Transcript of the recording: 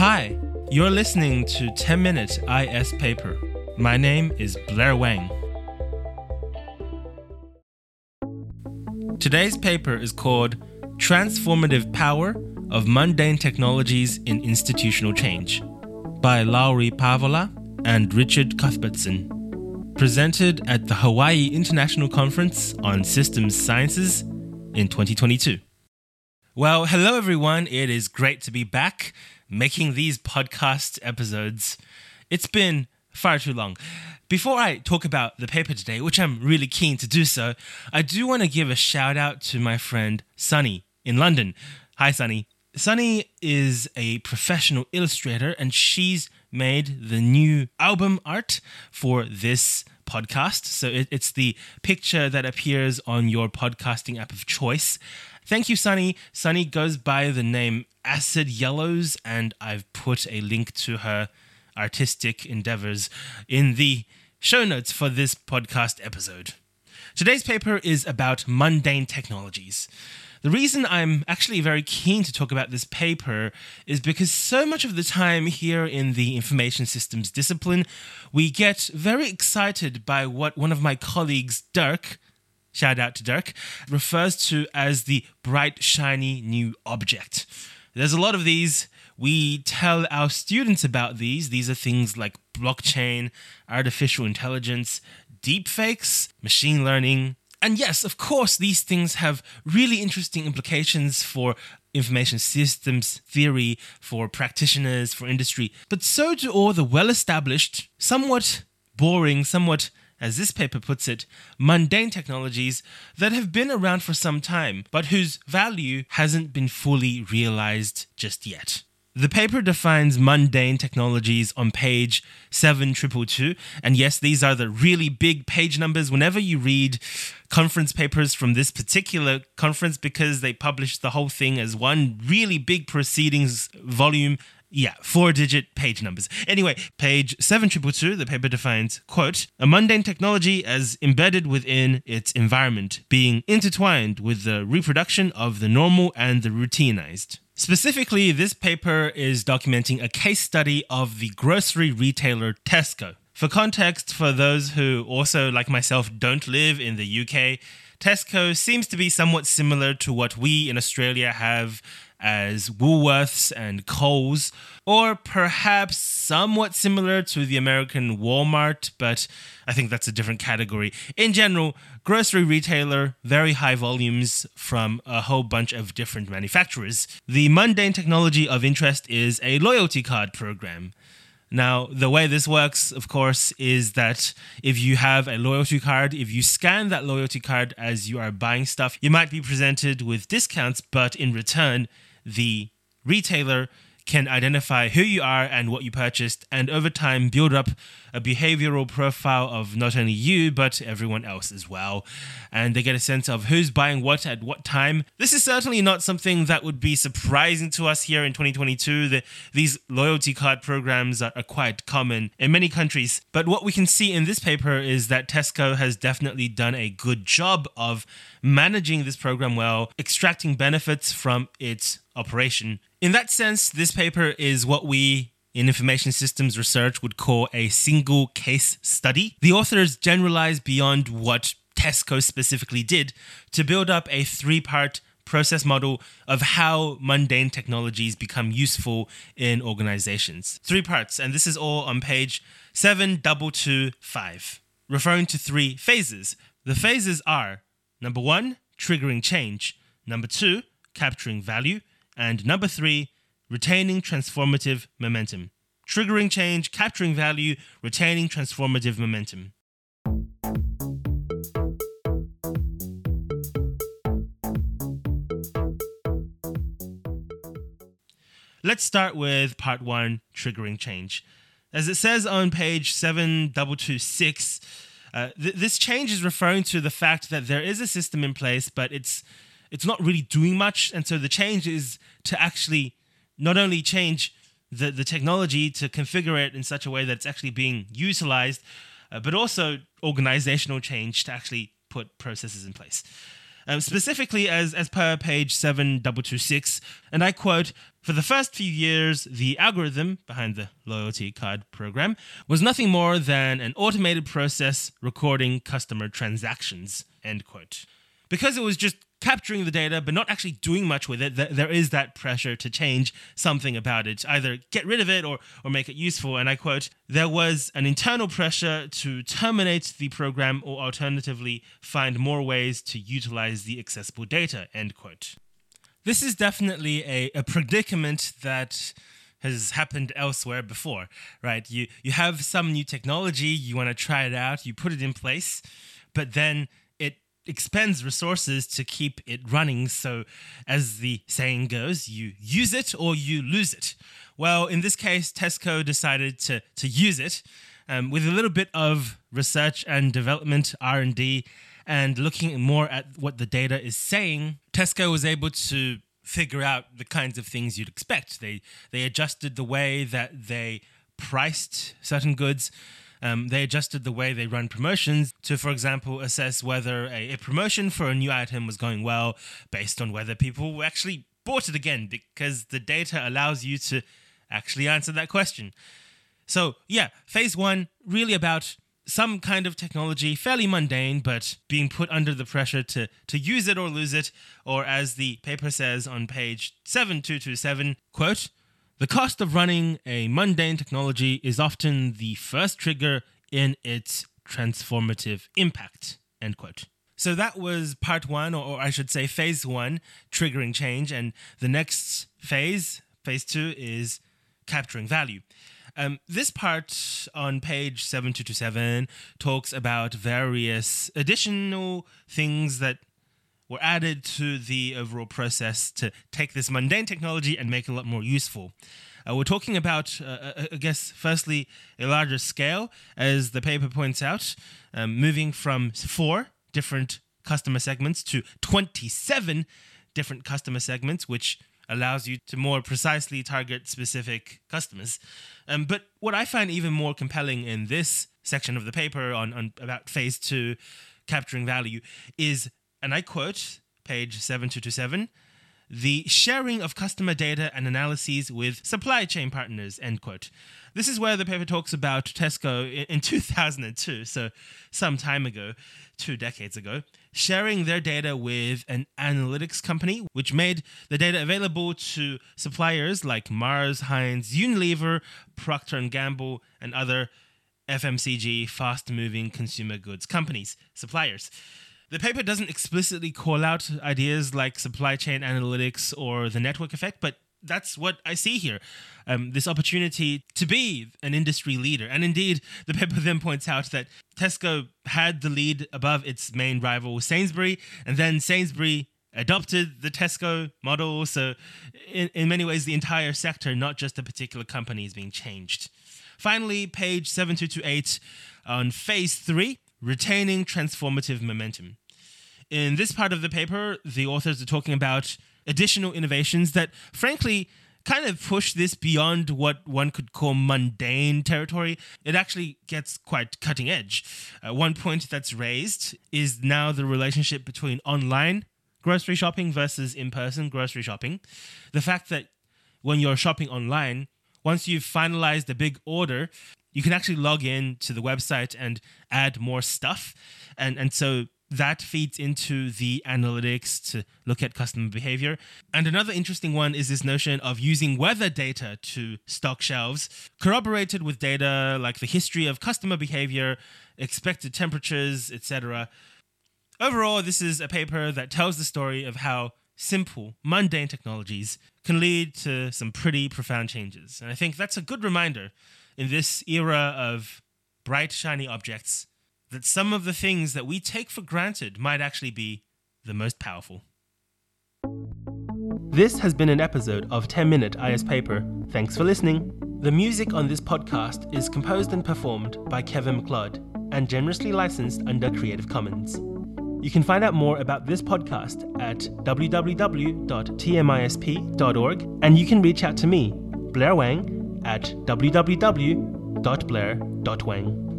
Hi, you're listening to 10 Minute IS Paper. My name is Blair Wang. Today's paper is called Transformative Power of Mundane Technologies in Institutional Change by Lauri Paavola and Richard Cuthbertson. Presented at the Hawaii International Conference on Systems Sciences in 2022. Well, hello everyone. It is great to be back making these podcast episodes. It's been far too long. Before I talk about the paper today, which I'm really keen to do so, I do want to give a shout out to my friend Sunny in London. Hi, Sunny. Sunny is a professional illustrator and she's made the new album art for this podcast. So it, it's the picture that appears on your podcasting app of choice. Thank you, Sunny. Sunny goes by the name Acid Yellows, and I've put a link to her artistic endeavors in the show notes for this podcast episode. Today's paper is about mundane technologies. The reason I'm actually very keen to talk about this paper is because so much of the time here in the information systems discipline, we get very excited by what one of my colleagues, Dirk, shout out to Dirk, refers to as the bright, shiny new object. There's a lot of these. We tell our students about these. These are things like blockchain, artificial intelligence, deepfakes, machine learning. And yes, of course, these things have really interesting implications for information systems theory, for practitioners, for industry. But so do all the well established, somewhat boring, somewhat as this paper puts it, mundane technologies that have been around for some time, but whose value hasn't been fully realized just yet. The paper defines mundane technologies on page 7222. And yes, these are the really big page numbers whenever you read conference papers from this particular conference because they publish the whole thing as one really big proceedings volume yeah, four digit page numbers. Anyway, page 7222, the paper defines, quote, a mundane technology as embedded within its environment, being intertwined with the reproduction of the normal and the routinized. Specifically, this paper is documenting a case study of the grocery retailer Tesco. For context, for those who also, like myself, don't live in the UK, Tesco seems to be somewhat similar to what we in Australia have as Woolworths and Coles, or perhaps somewhat similar to the American Walmart, but I think that's a different category. In general, grocery retailer, very high volumes from a whole bunch of different manufacturers. The mundane technology of interest is a loyalty card program. Now, the way this works, of course, is that if you have a loyalty card, if you scan that loyalty card as you are buying stuff, you might be presented with discounts, but in return, the retailer can identify who you are and what you purchased, and over time build up a behavioral profile of not only you, but everyone else as well. And they get a sense of who's buying what at what time. This is certainly not something that would be surprising to us here in 2022. The, these loyalty card programs are quite common in many countries. But what we can see in this paper is that Tesco has definitely done a good job of managing this program well, extracting benefits from its operation. In that sense, this paper is what we in information systems research would call a single case study. The authors generalize beyond what Tesco specifically did to build up a three part process model of how mundane technologies become useful in organizations. Three parts, and this is all on page 7225, referring to three phases. The phases are number one, triggering change, number two, capturing value, and number three, retaining transformative momentum. Triggering change, capturing value, retaining transformative momentum. Let's start with part one triggering change. As it says on page 7226, uh, th- this change is referring to the fact that there is a system in place, but it's it's not really doing much. And so the change is to actually not only change the, the technology to configure it in such a way that it's actually being utilized, uh, but also organizational change to actually put processes in place. um, specifically as, as per page 7226. And I quote For the first few years, the algorithm behind the loyalty card program was nothing more than an automated process recording customer transactions. End quote. Because it was just capturing the data but not actually doing much with it, there is that pressure to change something about it, either get rid of it or, or make it useful. And I quote, there was an internal pressure to terminate the program or alternatively find more ways to utilize the accessible data, end quote. This is definitely a, a predicament that has happened elsewhere before, right? You you have some new technology, you want to try it out, you put it in place, but then expends resources to keep it running. So, as the saying goes, you use it or you lose it. Well, in this case, Tesco decided to, to use it um, with a little bit of research and development, R&D, and looking more at what the data is saying, Tesco was able to figure out the kinds of things you'd expect. They, they adjusted the way that they priced certain goods um, they adjusted the way they run promotions to, for example, assess whether a, a promotion for a new item was going well based on whether people actually bought it again, because the data allows you to actually answer that question. So, yeah, phase one, really about some kind of technology, fairly mundane, but being put under the pressure to, to use it or lose it, or as the paper says on page 7227, quote, the cost of running a mundane technology is often the first trigger in its transformative impact. End quote. So that was part one, or, I should say phase one, triggering change. And the next phase, phase two, is capturing value. Um, this part on page 7227 talks about various additional things that were added to the overall process to take this mundane technology and make it a lot more useful. Uh, we're talking about, uh, uh I guess, firstly, a larger scale, as the paper points out, um, moving from four different customer segments to 27 different customer segments, which allows you to more precisely target specific customers. Um, but what I find even more compelling in this section of the paper on, on about phase two, capturing value, is and I quote page 7227 the sharing of customer data and analyses with supply chain partners end quote. This is where the paper talks about tesco in 2002 so some time ago two decades ago sharing their data with an analytics company which made the data available to suppliers like mars heinz unilever procter & gamble and other fmcg fast moving consumer goods companies suppliers the paper doesn't explicitly call out ideas like supply chain analytics or the network effect, but that's what I see here. Um, this opportunity to be an industry leader. And indeed, the paper then points out that Tesco had the lead above its main rival, Sainsbury, and then Sainsbury adopted the Tesco model. So, in, in many ways, the entire sector, not just a particular company, is being changed. Finally, page 7228 on phase three retaining transformative momentum. In this part of the paper, the authors are talking about additional innovations that, frankly, kind of push this beyond what one could call mundane territory. It actually gets quite cutting edge. Uh, one point that's raised is now the relationship between online grocery shopping versus in person grocery shopping. The fact that when you're shopping online, once you've finalized a big order, you can actually log in to the website and add more stuff. And, and so that feeds into the analytics to look at customer behavior. And another interesting one is this notion of using weather data to stock shelves, corroborated with data like the history of customer behavior, expected temperatures, etc. Overall, this is a paper that tells the story of how simple, mundane technologies can lead to some pretty profound changes. And I think that's a good reminder in this era of bright, shiny objects that some of the things that we take for granted might actually be the most powerful. This has been an episode of 10 Minute IS Paper. Thanks for listening. The music on this podcast is composed and performed by Kevin MacLeod and generously licensed under Creative Commons. You can find out more about this podcast at www.tmisp.org and you can reach out to me, Blair Wang, at www.blair.wang.